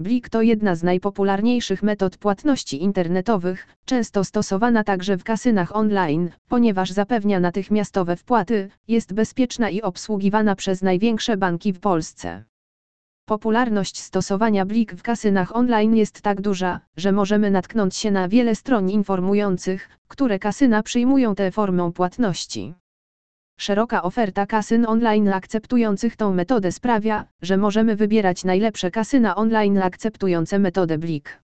Blik to jedna z najpopularniejszych metod płatności internetowych, często stosowana także w kasynach online, ponieważ zapewnia natychmiastowe wpłaty, jest bezpieczna i obsługiwana przez największe banki w Polsce. Popularność stosowania Blik w kasynach online jest tak duża, że możemy natknąć się na wiele stron informujących, które kasyna przyjmują tę formę płatności. Szeroka oferta kasyn online akceptujących tą metodę sprawia, że możemy wybierać najlepsze kasyna online akceptujące metodę Blik.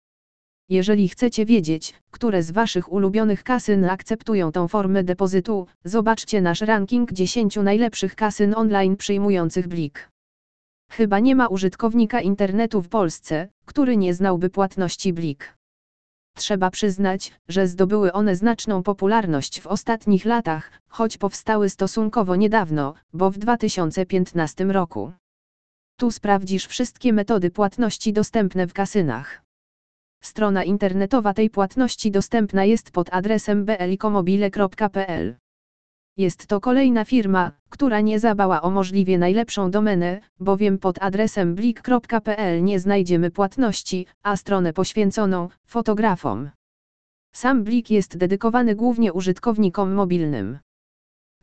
Jeżeli chcecie wiedzieć, które z Waszych ulubionych kasyn akceptują tą formę depozytu, zobaczcie nasz ranking 10 najlepszych kasyn online przyjmujących Blik. Chyba nie ma użytkownika internetu w Polsce, który nie znałby płatności Blik. Trzeba przyznać, że zdobyły one znaczną popularność w ostatnich latach, choć powstały stosunkowo niedawno, bo w 2015 roku. Tu sprawdzisz wszystkie metody płatności dostępne w kasynach. Strona internetowa tej płatności dostępna jest pod adresem belikomobile.pl. Jest to kolejna firma, która nie zabała o możliwie najlepszą domenę, bowiem pod adresem blik.pl nie znajdziemy płatności, a stronę poświęconą fotografom. Sam Blik jest dedykowany głównie użytkownikom mobilnym.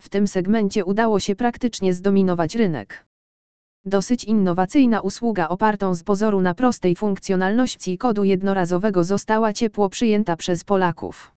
W tym segmencie udało się praktycznie zdominować rynek. Dosyć innowacyjna usługa opartą z pozoru na prostej funkcjonalności kodu jednorazowego została ciepło przyjęta przez Polaków.